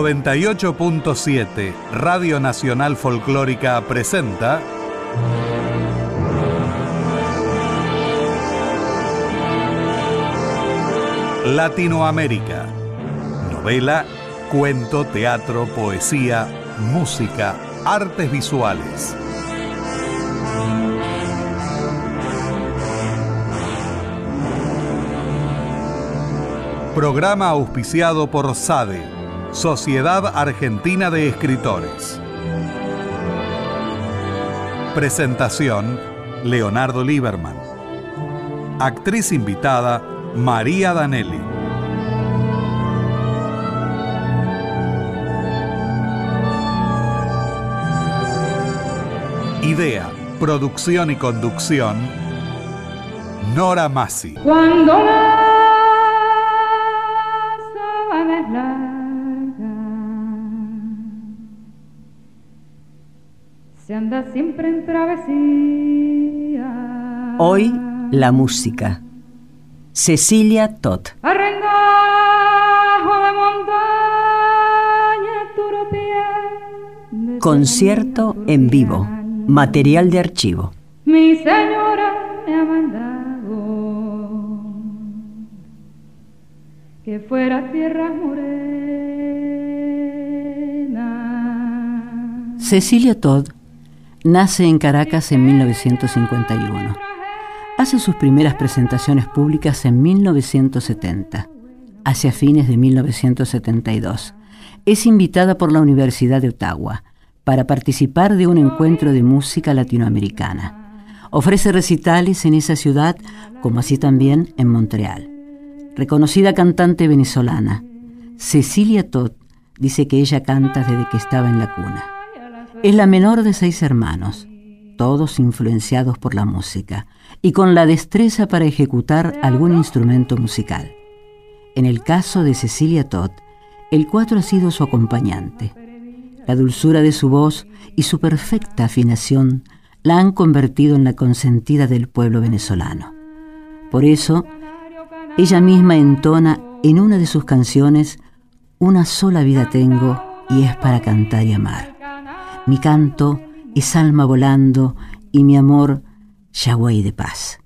98.7 Radio Nacional Folclórica presenta Latinoamérica. Novela, cuento, teatro, poesía, música, artes visuales. Programa auspiciado por SADE, Sociedad Argentina de Escritores. Presentación, Leonardo Lieberman. Actriz invitada, María Danelli. Idea, producción y conducción, Nora Massi. Cuando anda siempre en travesía. Hoy, la música. Cecilia Todd. Arrendajo de montaña, de Concierto en vivo. Material de archivo. Mi señora me ha mandado que fuera tierra morena. Cecilia Todd nace en Caracas en 1951. Hace sus primeras presentaciones públicas en 1970. Hacia fines de 1972. Es invitada por la Universidad de Ottawa para participar de un encuentro de música latinoamericana. Ofrece recitales en esa ciudad como así también en Montreal. Reconocida cantante venezolana, Cecilia Todd dice que ella canta desde que estaba en la cuna. Es la menor de seis hermanos, todos influenciados por la música y con la destreza para ejecutar algún instrumento musical. En el caso de Cecilia Todd, el cuatro ha sido su acompañante. La dulzura de su voz y su perfecta afinación la han convertido en la consentida del pueblo venezolano. Por eso, ella misma entona en una de sus canciones Una sola vida tengo y es para cantar y amar. Mi canto es alma volando y mi amor Yahweh de paz.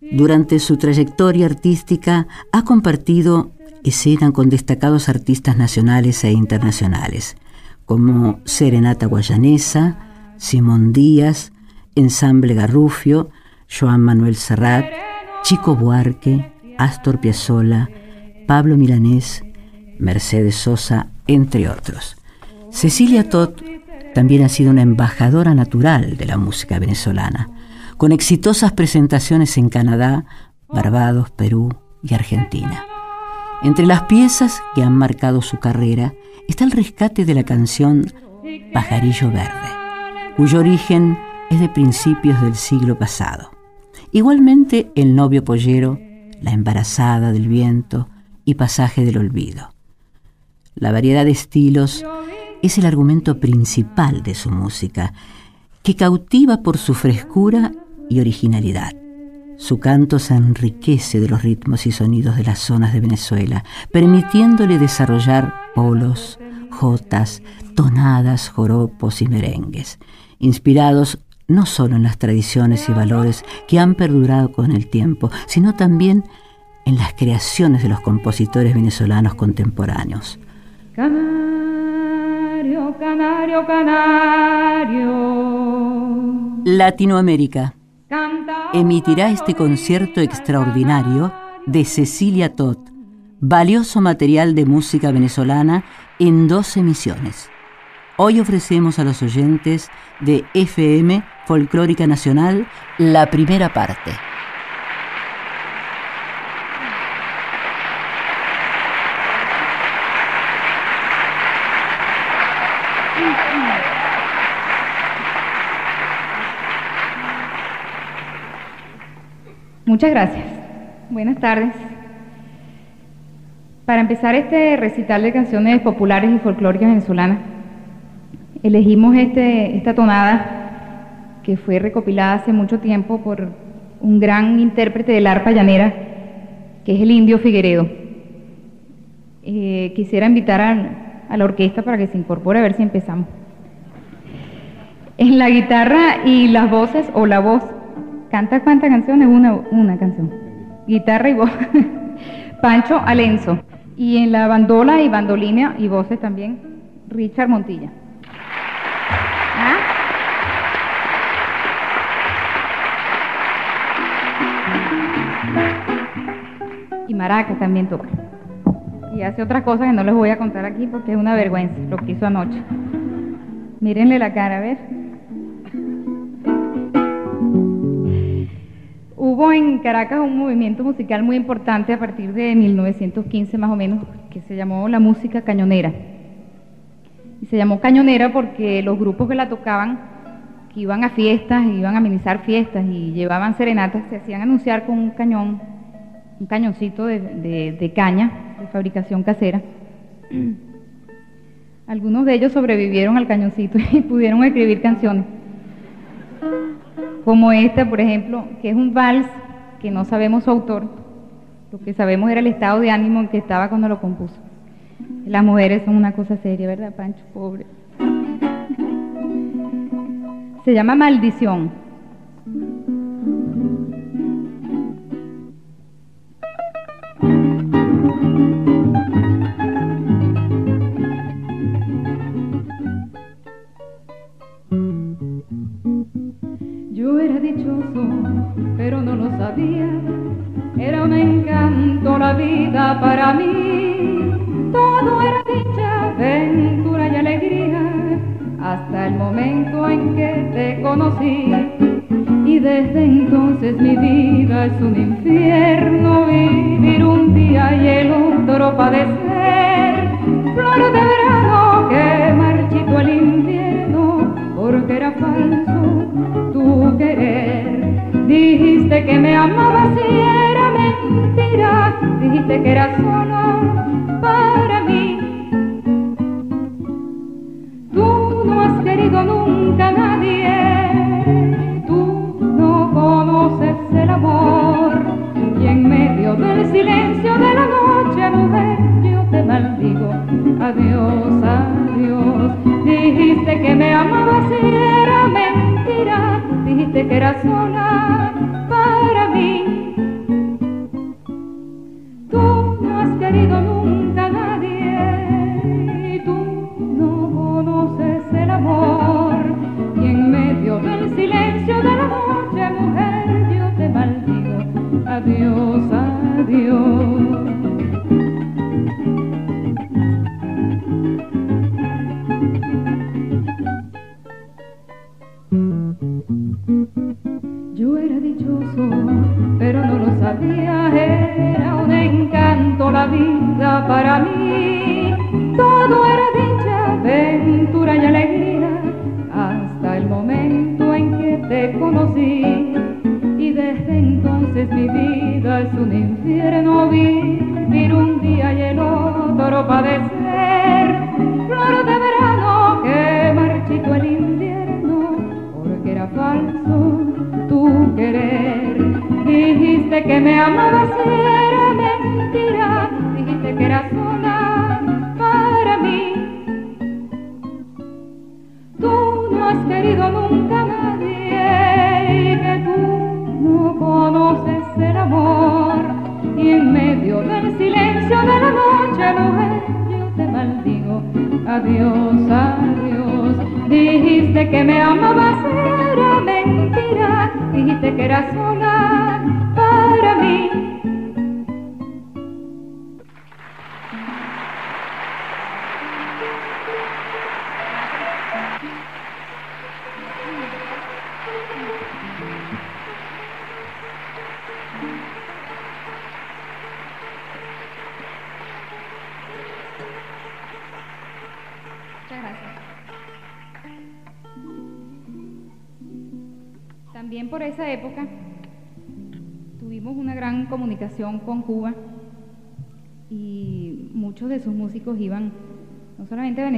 Durante su trayectoria artística ha compartido escena con destacados artistas nacionales e internacionales, como Serenata Guayanesa, Simón Díaz, Ensamble Garrufio, Joan Manuel Serrat, Chico Buarque, Astor Piazzolla, Pablo Milanés, Mercedes Sosa, entre otros. Cecilia Todd también ha sido una embajadora natural de la música venezolana, con exitosas presentaciones en Canadá, Barbados, Perú y Argentina. Entre las piezas que han marcado su carrera está el rescate de la canción Pajarillo Verde, cuyo origen es de principios del siglo pasado. Igualmente El novio pollero, La embarazada del viento y Pasaje del olvido. La variedad de estilos es el argumento principal de su música, que cautiva por su frescura y originalidad. Su canto se enriquece de los ritmos y sonidos de las zonas de Venezuela, permitiéndole desarrollar polos, jotas, tonadas, joropos y merengues, inspirados no solo en las tradiciones y valores que han perdurado con el tiempo, sino también en las creaciones de los compositores venezolanos contemporáneos. Canario, canario. Latinoamérica emitirá este concierto extraordinario de Cecilia Todd, valioso material de música venezolana en dos emisiones. Hoy ofrecemos a los oyentes de FM Folclórica Nacional la primera parte. Muchas gracias. Buenas tardes. Para empezar este recital de canciones populares y folclóricas venezolanas, elegimos este, esta tonada que fue recopilada hace mucho tiempo por un gran intérprete del arpa llanera, que es el indio Figueredo. Eh, quisiera invitar a la orquesta para que se incorpore a ver si empezamos. En la guitarra y las voces o la voz, ¿canta cuántas canciones? Una, una canción. Guitarra y voz. Pancho Alenzo. Y en la bandola y bandolina y voces también, Richard Montilla. ¿Ah? Y Maraca también toca. Y hace otras cosas que no les voy a contar aquí porque es una vergüenza lo que hizo anoche. Mírenle la cara, a ver. Hubo en Caracas un movimiento musical muy importante a partir de 1915 más o menos, que se llamó la música cañonera. Y se llamó cañonera porque los grupos que la tocaban, que iban a fiestas, iban a amenizar fiestas y llevaban serenatas, se hacían anunciar con un cañón, un cañoncito de, de caña, de fabricación casera. Algunos de ellos sobrevivieron al cañoncito y pudieron escribir canciones. Como esta, por ejemplo, que es un vals que no sabemos su autor. Lo que sabemos era el estado de ánimo en que estaba cuando lo compuso. Las mujeres son una cosa seria, ¿verdad, Pancho? Pobre. Se llama Maldición. Para mí. Todo era dicha, aventura y alegría, hasta el momento en que te conocí.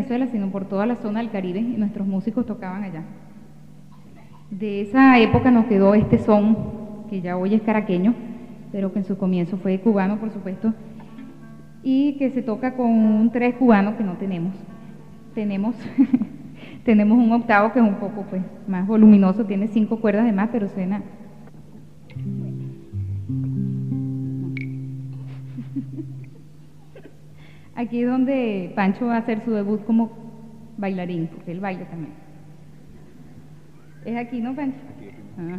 Venezuela, sino por toda la zona del Caribe y nuestros músicos tocaban allá. De esa época nos quedó este son, que ya hoy es caraqueño, pero que en su comienzo fue cubano, por supuesto, y que se toca con un tres cubano que no tenemos. Tenemos, tenemos un octavo que es un poco pues, más voluminoso, tiene cinco cuerdas de más, pero suena Aquí es donde Pancho va a hacer su debut como bailarín, porque él baila también. Es aquí, ¿no, Pancho? Ah.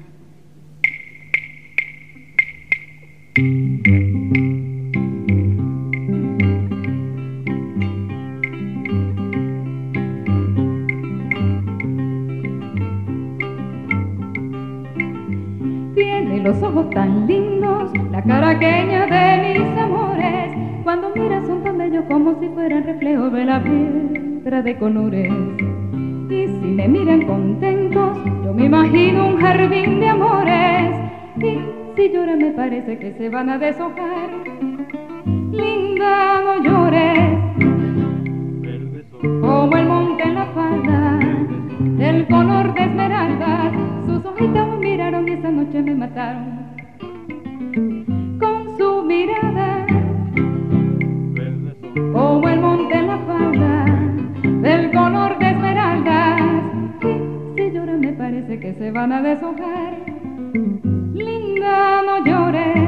Tiene los ojos tan lindos, la caraqueña de mis amores, cuando mira son como si fueran reflejos de la piedra de colores. Y si me miran contentos, yo me imagino un jardín de amores. Y si lloran me parece que se van a deshojar. Linda, no llores, como el monte en la falda, del color de esmeralda. Sus ojitos me miraron y esa noche me mataron. Con su mirada como el monte la falda del color de esmeraldas. Y si lloran me parece que se van a deshojar. Linda, no llores.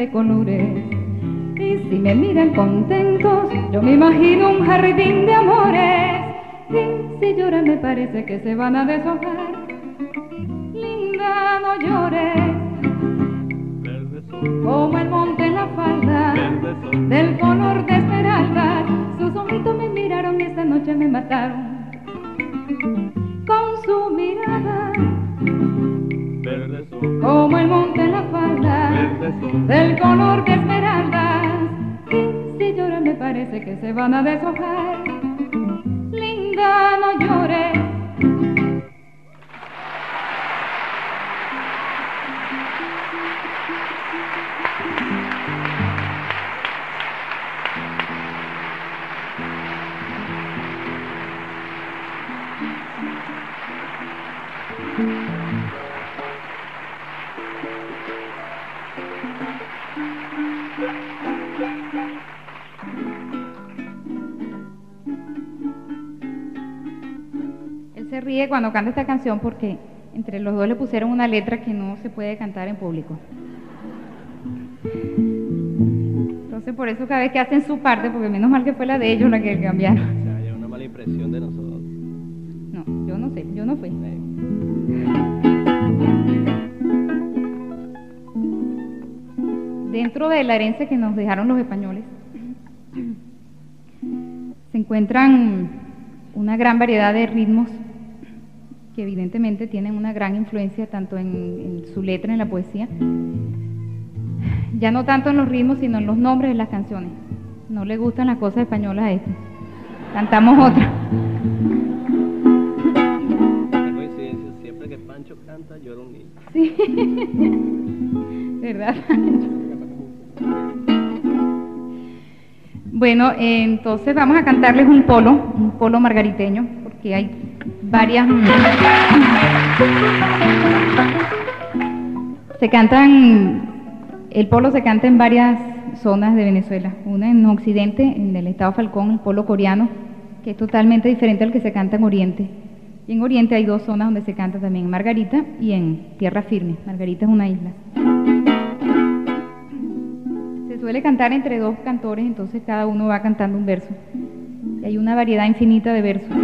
De colores. Y si me miran contentos, yo me imagino un jardín de amores. Y si lloran me parece que se van a deshojar. Linda, no llores, como el monte en la falda del color de esmeralda. Sus ojitos me miraron y esta noche me mataron cuando canta esta canción porque entre los dos le pusieron una letra que no se puede cantar en público. Entonces por eso cada vez que hacen su parte, porque menos mal que fue la de ellos la que cambiaron. O sea, hay una mala impresión de nosotros. No, yo no sé, yo no fui. Dentro de la herencia que nos dejaron los españoles, se encuentran una gran variedad de ritmos que evidentemente tienen una gran influencia tanto en, en su letra, en la poesía, ya no tanto en los ritmos, sino en los nombres de las canciones. No le gustan las cosas españolas a este. Cantamos otra. Qué coincidencia, siempre que Pancho canta, llora un niño. Sí. ¿Verdad? Bueno, eh, entonces vamos a cantarles un polo, un polo margariteño, porque hay varias... Se cantan, el polo se canta en varias zonas de Venezuela. Una en Occidente, en el estado Falcón, el polo coreano, que es totalmente diferente al que se canta en Oriente. Y en Oriente hay dos zonas donde se canta también, en Margarita y en Tierra Firme. Margarita es una isla. Se suele cantar entre dos cantores, entonces cada uno va cantando un verso. Y hay una variedad infinita de versos.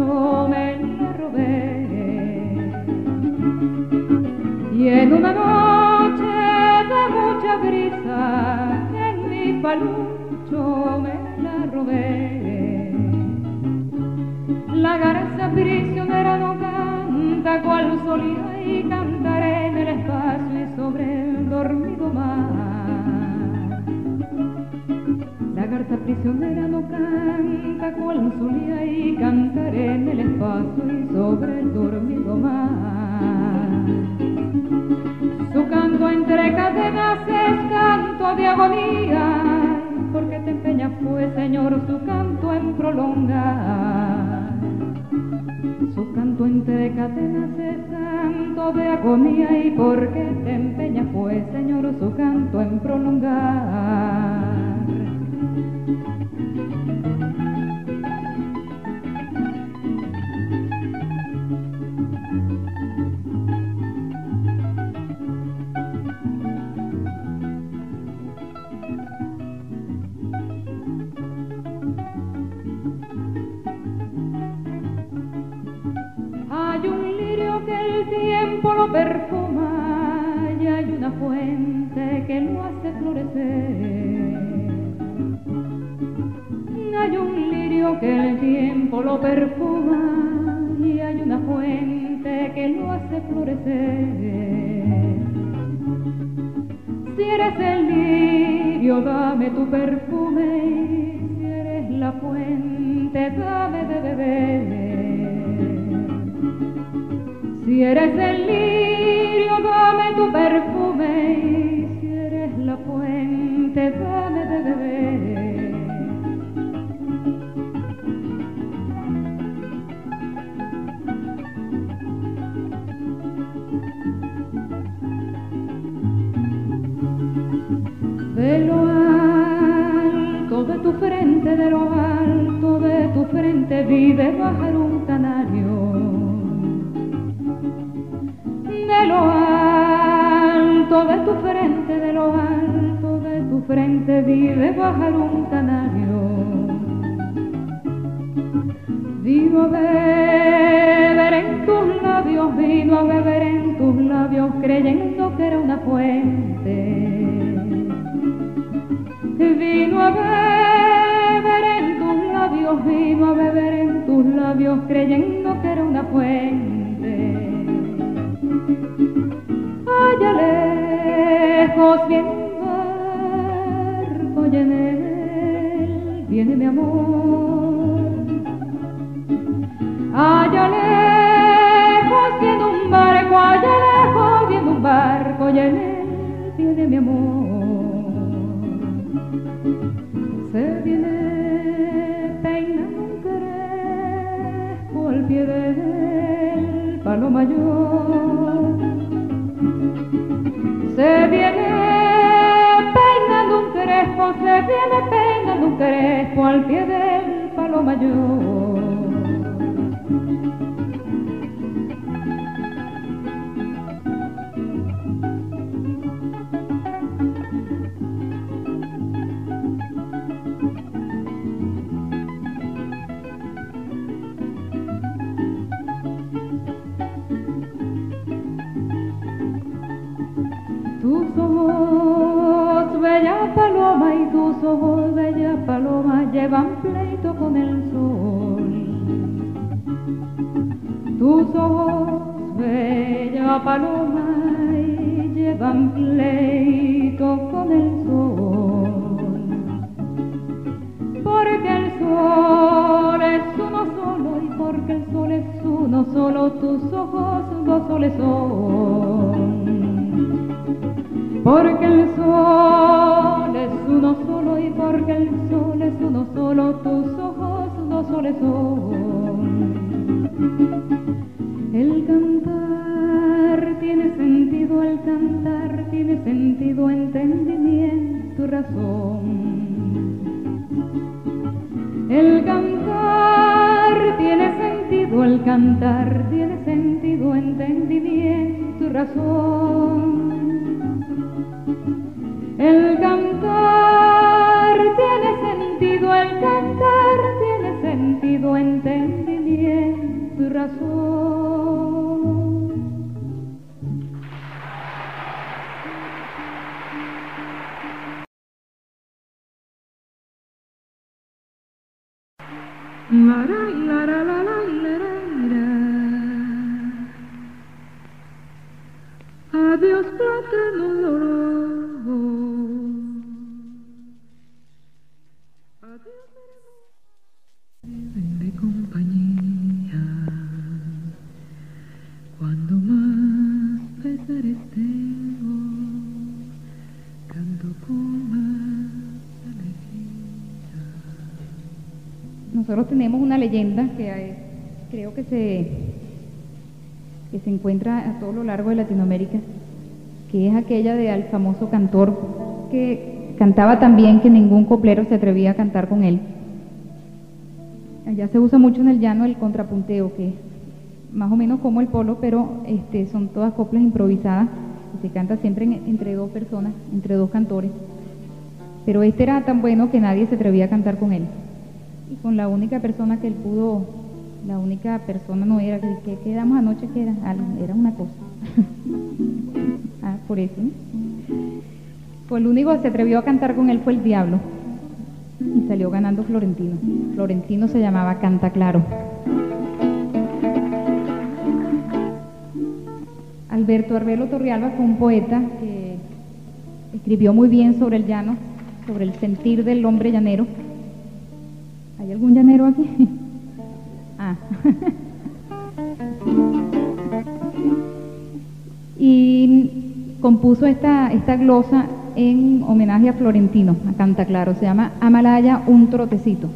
Falucho me la robé. Y en una noche de mucha brisa en mi palucho me la robé. La garza prisionera no canta cual solía y cantaré en el espacio y sobre el dormido mar. La prisionera no canta cual solía y cantaré en el espacio y sobre el dormido mar. Su canto entre cadenas es canto de agonía, porque te empeña fue, Señor, su canto en prolongar. Su canto entre cadenas es canto de agonía y porque te empeña fue, Señor, su canto en prolongar. Perfuma y hay una fuente que lo hace florecer. Hay un lirio que el tiempo lo perfuma y hay una fuente que lo hace florecer. Si eres el lirio, dame tu perfume, si eres la fuente, dame de beber. Si eres el lirio, dame tu perfume, tu frente, de lo alto de tu frente, vive bajar un canario. De lo alto de tu frente, de lo alto de tu frente, vive bajar un canario. Vino a beber en tus labios, vino a beber en tus labios, creyendo que era una fuente. Vino a beber vino a beber en tus labios, creyendo que era una fuente. Allá lejos viene pie del palo mayor. Se viene peinando un crespo, se viene peinando un crespo al pie del palo mayor. Ojos, bella paloma, llevan pleito con el sol. Tus ojos, bella paloma, llevan pleito El cantar largo de Latinoamérica, que es aquella de al famoso cantor que cantaba tan bien que ningún coplero se atrevía a cantar con él. Allá se usa mucho en el llano el contrapunteo, que es más o menos como el polo, pero este, son todas coplas improvisadas y se canta siempre en- entre dos personas, entre dos cantores. Pero este era tan bueno que nadie se atrevía a cantar con él. Y con la única persona que él pudo, la única persona no era, que que quedamos anoche que era, era una cosa. Por eso. Pues el único que se atrevió a cantar con él fue el diablo. Y salió ganando Florentino. Florentino se llamaba Canta Claro. Alberto Arbelo Torrialba fue un poeta que escribió muy bien sobre el llano, sobre el sentir del hombre llanero. ¿Hay algún llanero aquí? Ah. y compuso esta, esta glosa en homenaje a Florentino, a Canta Claro. Se llama Amalaya, un trotecito.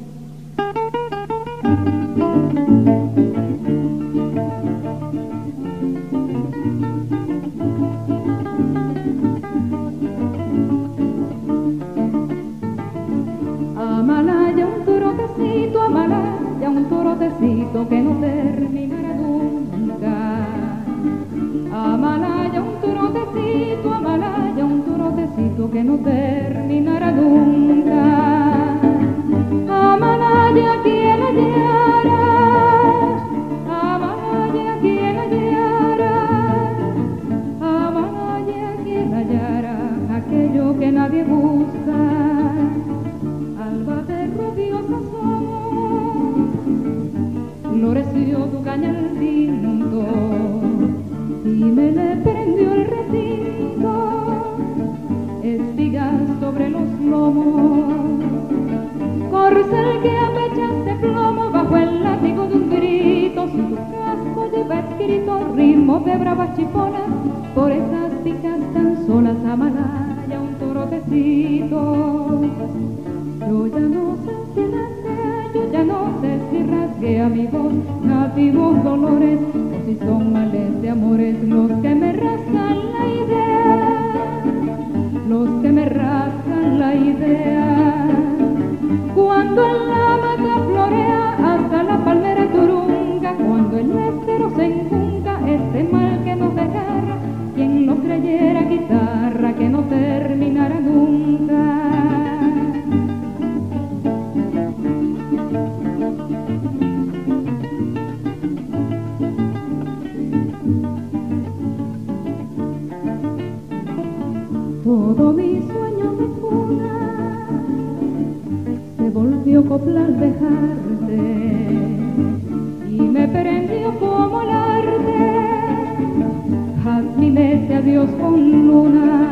Nativos dolores, o si son males de amores los que me rasgan la idea, los que me rasgan la idea. Cuando la mata florea hasta la palmera volvió copla al dejarte y me prendió como el arte. Jazmines de adiós con luna,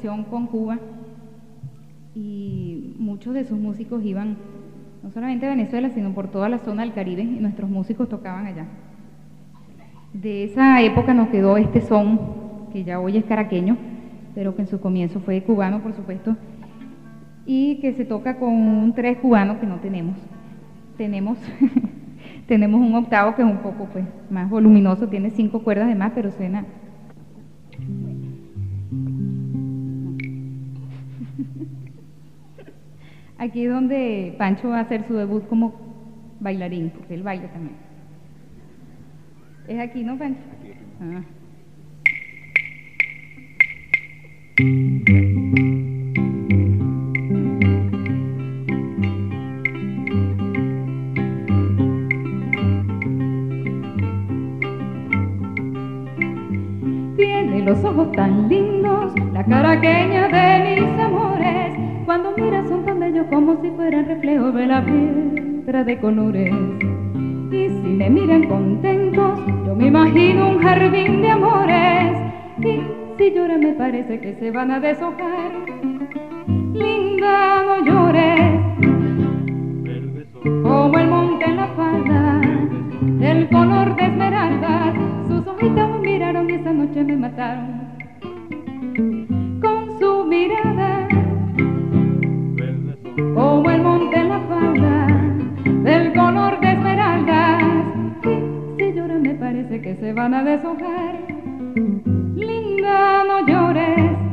comunicación con Cuba y muchos de sus músicos iban no solamente a Venezuela, sino por toda la zona del Caribe y nuestros músicos tocaban allá. De esa época nos quedó este son, que ya hoy es caraqueño, pero que en su comienzo fue cubano, por supuesto, y que se toca con un tres cubano que no tenemos. Tenemos, tenemos un octavo que es un poco pues, más voluminoso, tiene cinco cuerdas de más, pero suena. Aquí es donde Pancho va a hacer su debut como bailarín, porque él baila también. Es aquí, ¿no, Pancho? Ah. Tiene los ojos tan lindos, la caraqueña de mis amores. Como si fueran reflejos de la piedra de colores. Y si me miran contentos, yo me imagino un jardín de amores. Y si lloran me parece que se van a deshojar. Linda, no llores, como el monte en la falda, del color de esmeralda. Sus ojitos me miraron y esa noche me mataron. Con su mirada, como el monte en la falda, del color de esmeraldas. Y si lloran me parece que se van a deshojar. Linda, no llores.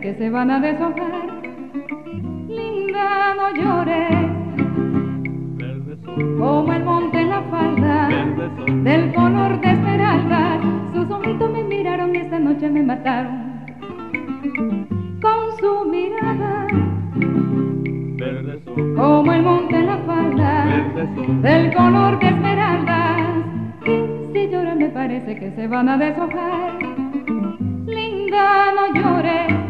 Que se van a deshojar. Linda, no llores, como el monte en la falda, del color de esmeraldas. Sus ojitos me miraron y esta noche me mataron. Con su mirada, como el monte en la falda, del color de esmeraldas. Y si lloran me parece que se van a deshojar. Linda, no llores.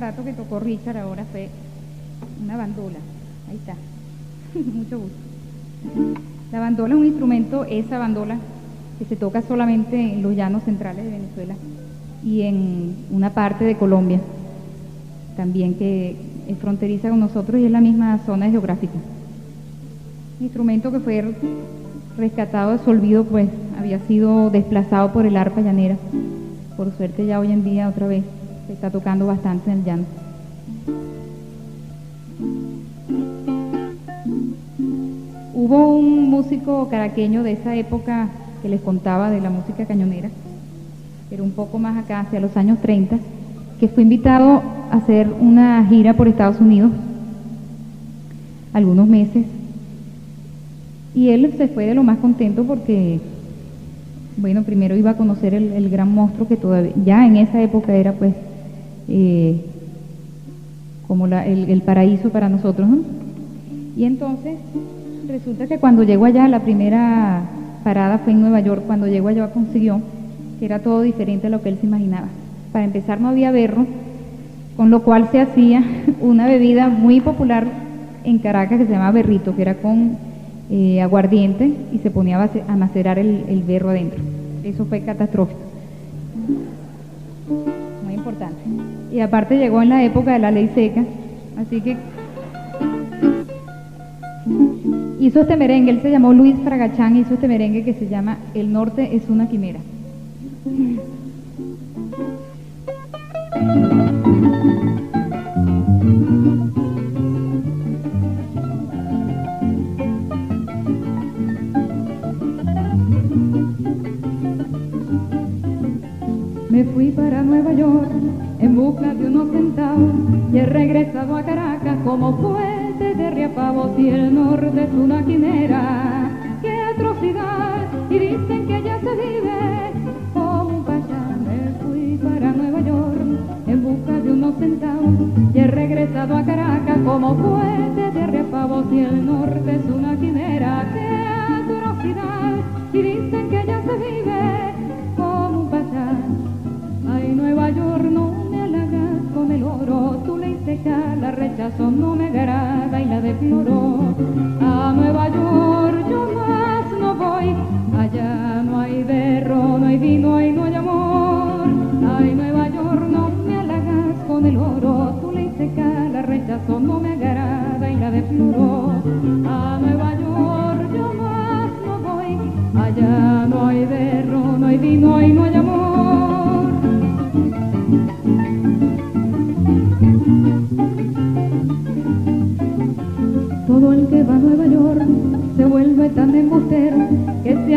Ese aparato que tocó Richard ahora fue una bandola. Ahí está. Mucho gusto. La bandola es un instrumento, esa bandola, que se toca solamente en los llanos centrales de Venezuela y en una parte de Colombia, también que es fronteriza con nosotros y es la misma zona geográfica. Un instrumento que fue rescatado de su olvido, pues había sido desplazado por el arpa llanera. Por suerte ya hoy en día otra vez se está tocando bastante en el llano. Hubo un músico caraqueño de esa época que les contaba de la música cañonera, pero un poco más acá, hacia los años 30, que fue invitado a hacer una gira por Estados Unidos algunos meses. Y él se fue de lo más contento porque, bueno, primero iba a conocer el gran monstruo que todavía, ya en esa época era pues eh, como la, el, paraíso para nosotros. ¿no? Y entonces resulta que cuando llegó allá, la primera parada fue en Nueva York, cuando llegó allá consiguió que era todo diferente a lo que él se imaginaba. Para empezar no había berro, con lo cual se hacía una bebida muy popular en Caracas que se llama berrito, que era con eh, aguardiente y se ponía a macerar el, el berro adentro. Eso fue catastrófico. Y aparte llegó en la época de la ley seca, así que hizo este merengue, él se llamó Luis Fragachán, hizo este merengue que se llama El norte es una quimera. Me fui para Nueva York en busca de unos centavos y he regresado a Caracas como fuente de riapavos y el norte es una quimera. ¡Qué atrocidad! Y dicen que allá se vive como un payá. Me fui para Nueva York en busca de unos centavos y he regresado a Caracas como fuente de riapavos y el norte es una quimera. ¡Qué atrocidad! Y dicen que allá se vive Nueva York, no me halagas con el oro, tu ley seca la rechazo, no me agrada y la deploro.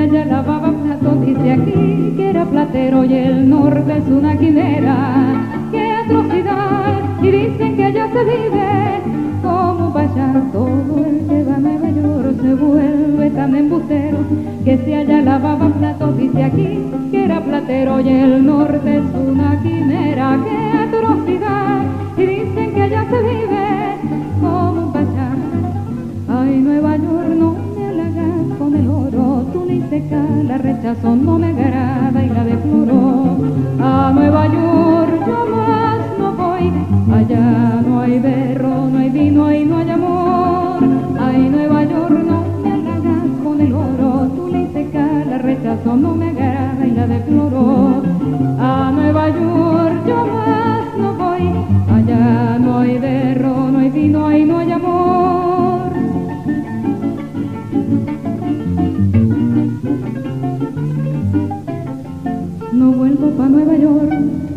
Halla lavaba plato, dice aquí que era platero y el norte es una quimera. ¡Qué atrocidad! Y dicen que allá se vive como allá. Todo el que va a Nueva York se vuelve tan embustero que se halla lavaba plato, dice aquí que era platero y el norte es una quimera. ¡Qué atrocidad! Y dicen que allá se vive la rechazo, no me agrada y la deploro. A Nueva York yo más no voy, allá no hay berro, no hay vino y no hay amor. Ay, Nueva York, no me halagas con el oro, tú ni seca, la rechazo, no me agrada y la deploro. A Nueva York yo más No vuelvo pa' Nueva York,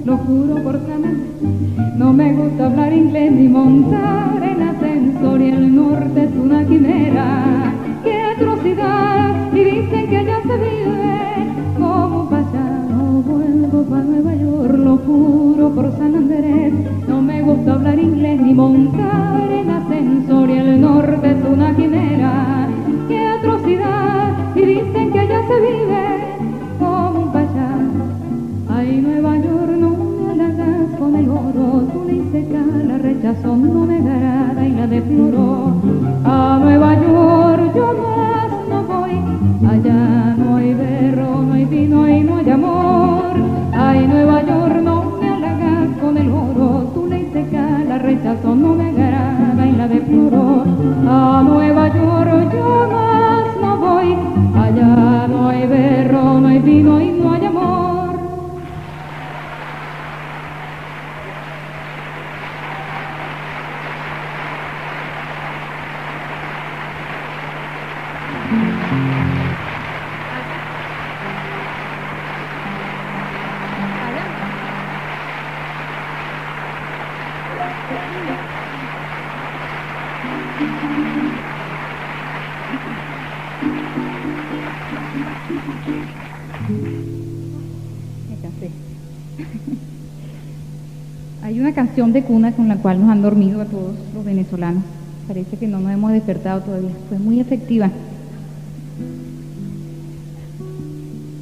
lo juro por San Andrés. No me gusta hablar inglés ni montar en ascensor y el norte es una quimera. ¡Qué atrocidad! Y dicen que allá se vive como pa' allá. No vuelvo pa' Nueva York, lo juro por San Andrés. No me gusta hablar inglés ni montar en ascensor y el norte es una quimera. ¡Qué atrocidad! Y dicen que allá se vive tú ni seca, la rechazo, no me agrada y la deploro. A Nueva York yo más no voy, allá no hay berro, no hay vino y no hay amor. Ay, Nueva York, no me halagas con el oro, tú ni seca, la rechazo, no me agrada y la deploro. A Nueva York yo más no voy, allá no hay berro, no hay vino y no cual nos han dormido a todos los venezolanos. Parece que no nos hemos despertado todavía. Fue muy efectiva.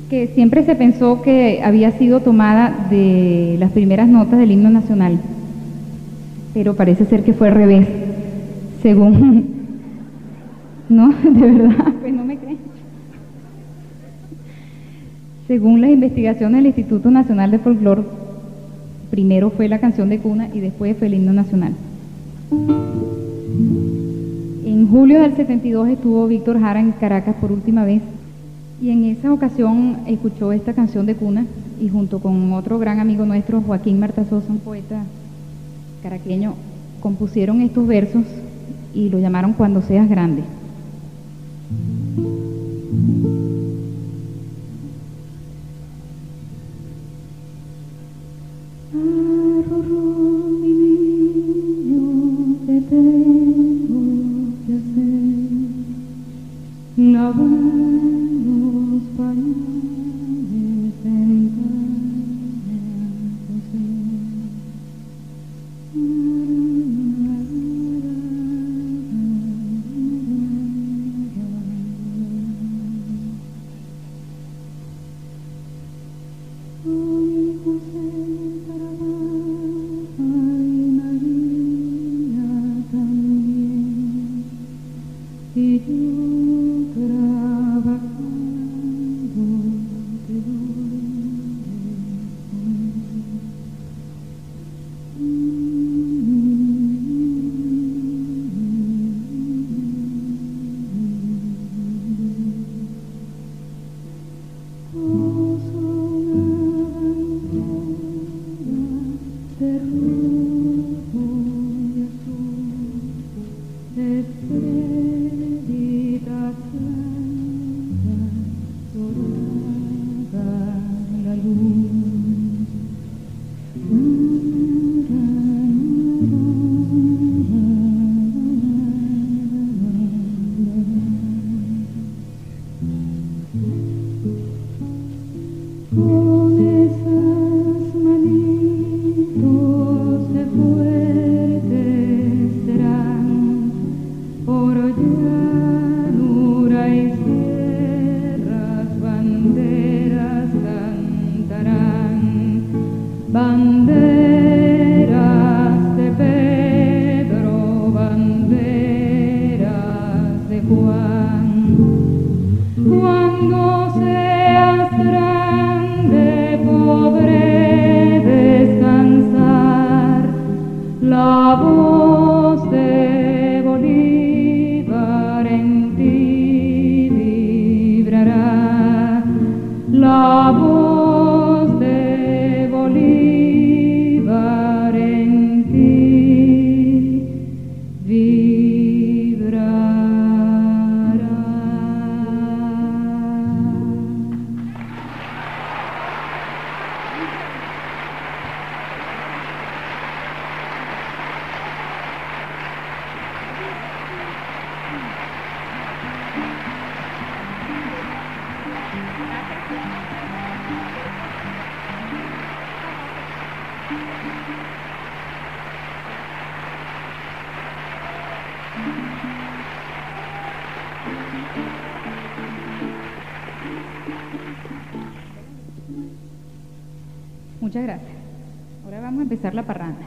Que siempre se pensó que había sido tomada de las primeras notas del himno nacional, pero parece ser que fue al revés, según... No, de verdad, pues no me creen. Según las investigaciones del Instituto Nacional de Folclore, primero fue la canción de cuna y después fue el himno nacional. En julio del 72 estuvo Víctor Jara en Caracas por última vez y en esa ocasión escuchó esta canción de cuna y junto con otro gran amigo nuestro, Joaquín Martazosa, un poeta caraqueño, compusieron estos versos y lo llamaron Cuando seas grande. Oh. Muchas gracias. Ahora vamos a empezar la parranda.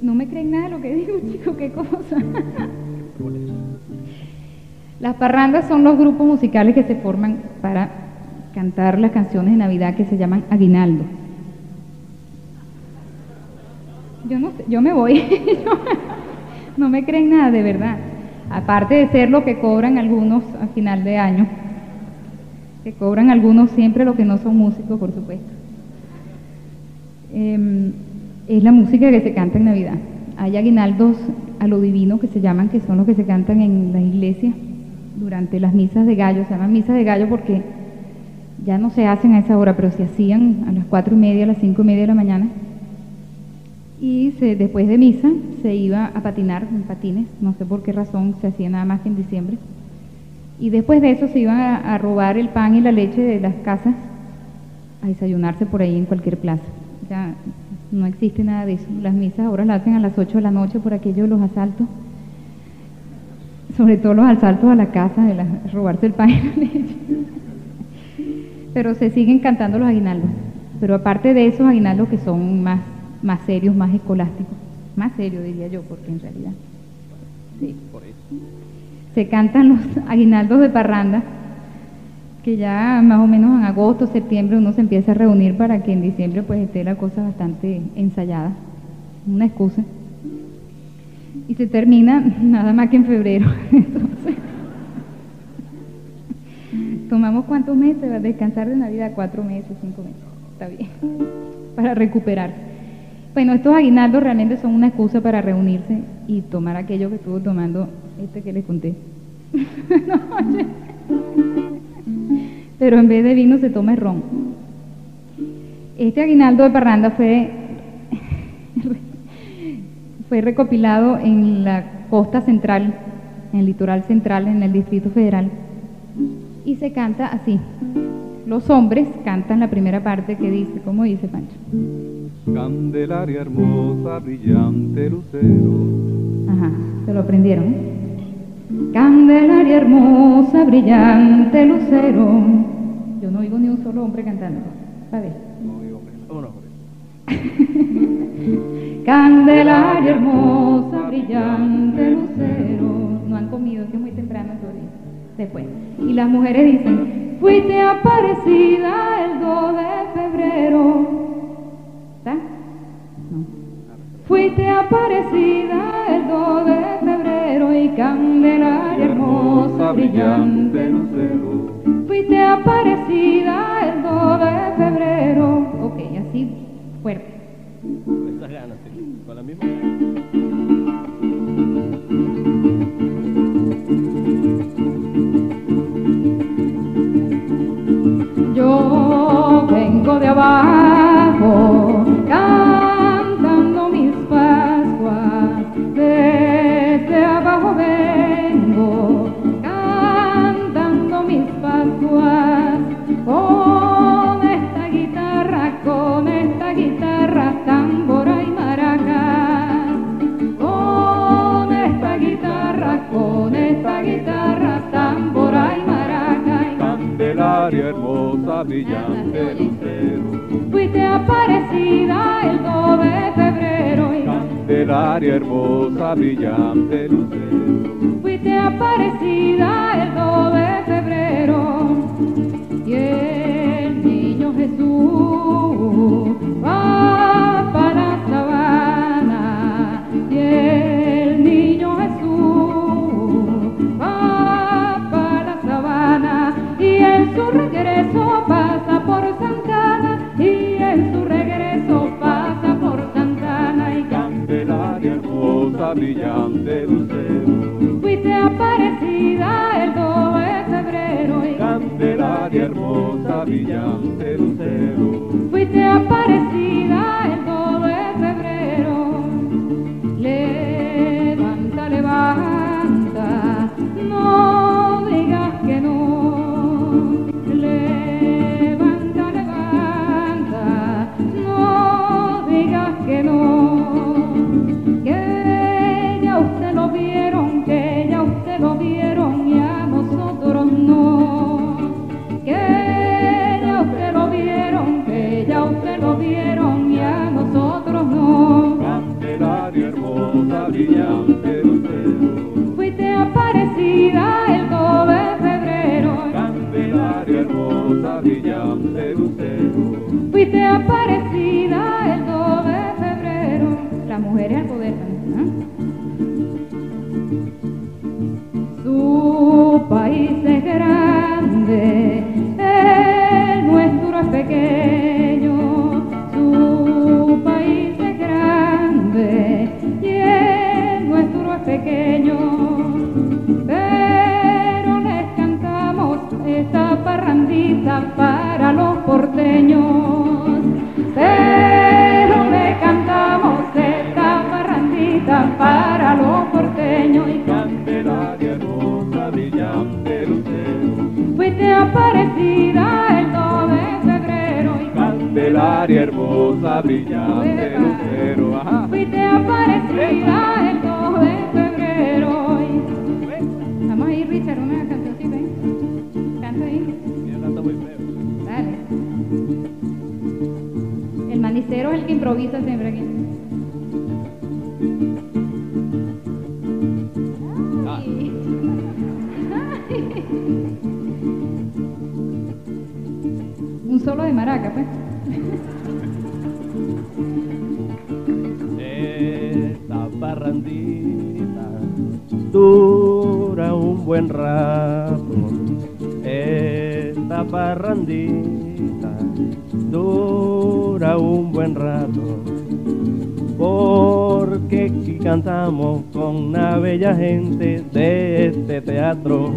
No me creen nada de lo que digo, chicos, qué cosa. Las parrandas son los grupos musicales que se forman para cantar las canciones de Navidad que se llaman Aguinaldo. Yo no sé, yo me voy. no me creen nada, de verdad. Aparte de ser lo que cobran algunos a final de año, que cobran algunos siempre lo que no son músicos, por supuesto. Em, es la música que se canta en Navidad. Hay aguinaldos a lo divino que se llaman, que son los que se cantan en las iglesias durante las misas de gallo. Se llaman misas de gallo porque ya no se hacen a esa hora, pero se hacían a las cuatro y media, a las cinco y media de la mañana. Y se, después de misa se iba a patinar en patines, no sé por qué razón se hacía nada más que en diciembre. Y después de eso se iban a, robar el pan y la leche de las casas a desayunarse por ahí en cualquier plaza. Ya no existe nada de eso. Las misas ahora las hacen a las 8 de la noche por aquello de los asaltos. Sobre todo los asaltos a la casa, de robarse el pan y la leche. Pero se siguen cantando los aguinaldos. Pero aparte de esos aguinaldos que son más, más serios, más escolásticos. Más serios diría yo, porque en realidad. Sí. Por eso. Se cantan los aguinaldos de parranda, que ya más o menos en agosto, septiembre uno se empieza a reunir para que en diciembre pues esté la cosa bastante ensayada. Una excusa. Y se termina nada más que en febrero. Entonces, tomamos cuántos meses, descansar de Navidad, cuatro meses, cinco meses. Está bien. Para recuperar. Bueno, estos aguinaldos realmente son una excusa para reunirse y tomar aquello que estuvo tomando este que les conté. Pero en vez de vino se toma el ron. Este aguinaldo de parranda fue, fue recopilado en la costa central, en el litoral central, en el Distrito Federal. Y se canta así. Los hombres cantan la primera parte que dice, ¿cómo dice Pancho? Candelaria hermosa, brillante lucero. Ajá, se lo aprendieron. ¿eh? Candelaria hermosa, brillante lucero. Yo no oigo ni un solo hombre cantando. A ver. No, digo, vámonos, hombre. Candelaria hermosa, brillante lucero. No han comido, es que es muy temprano todavía. Después. Y las mujeres dicen, fuiste aparecida el 2 de febrero. ¿Está? No. Fuiste aparecida el 2 de febrero y Candelaria hermosa, brillante lucero. Fuiste aparecida el 2 de febrero. Ok, así fuerte. Con esas ganas. Con la misma. Yo vengo de abajo Hermosa, brillante lucero. fuiste aparecida el 2 de febrero y el niño Jesús brillante lucero. Fuiste aparecida el 2 de febrero y Candelaria hermosa, brillante manicero es el que improvisa siempre aquí. Un solo de maraca, pues. Esta parrandita dura un buen rato. Esta parrandita dura un buen rato. Porque aquí cantamos con una bella gente de este teatro.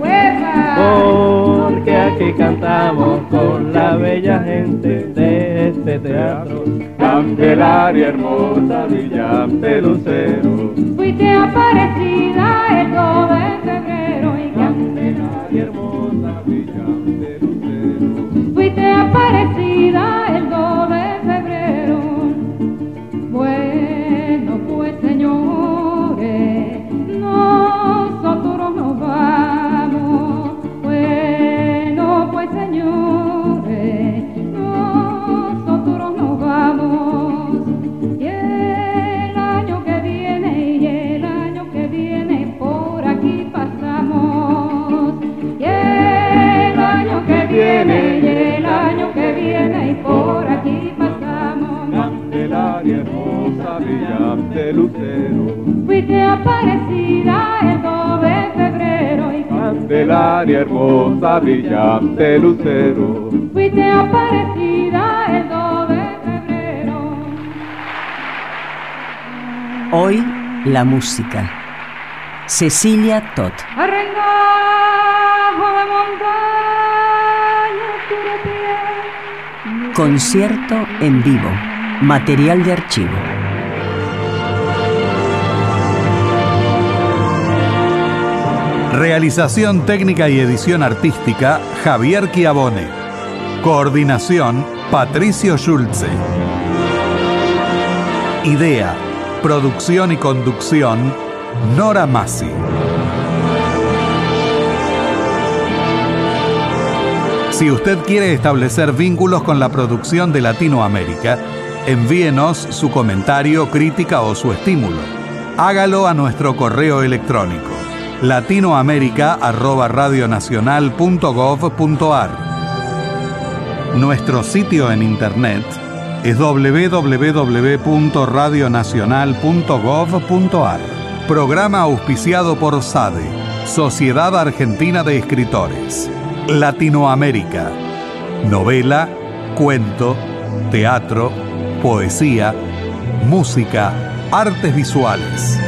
¡Hueva! Porque aquí cantamos con la bella gente de este teatro. Candelaria hermosa, brillante lucero. Fuiste aparecida el 2 de febrero y Candelaria candelaria. hermosa, brillante lucero. Fuiste aparecida aparecida el 2 de febrero y Candelaria hermosa, brillante lucero. fuiste aparecida el 2 de febrero. Hoy, la música. Cecilia Tot. Arrengajo de montaña, pie. Concierto en vivo. Material de archivo. Realización técnica y edición artística, Javier Chiavone. Coordinación, Patricio Schulze. Idea, producción y conducción, Nora Massi. Si usted quiere establecer vínculos con la producción de Latinoamérica, envíenos su comentario, crítica o su estímulo. Hágalo a nuestro correo electrónico latinoamerica@radionacional.gov.ar. Nuestro sitio en internet es www.radionacional.gov.ar. Programa auspiciado por SADE, Sociedad Argentina de Escritores. Latinoamérica. Novela, cuento, teatro, poesía, música, artes visuales.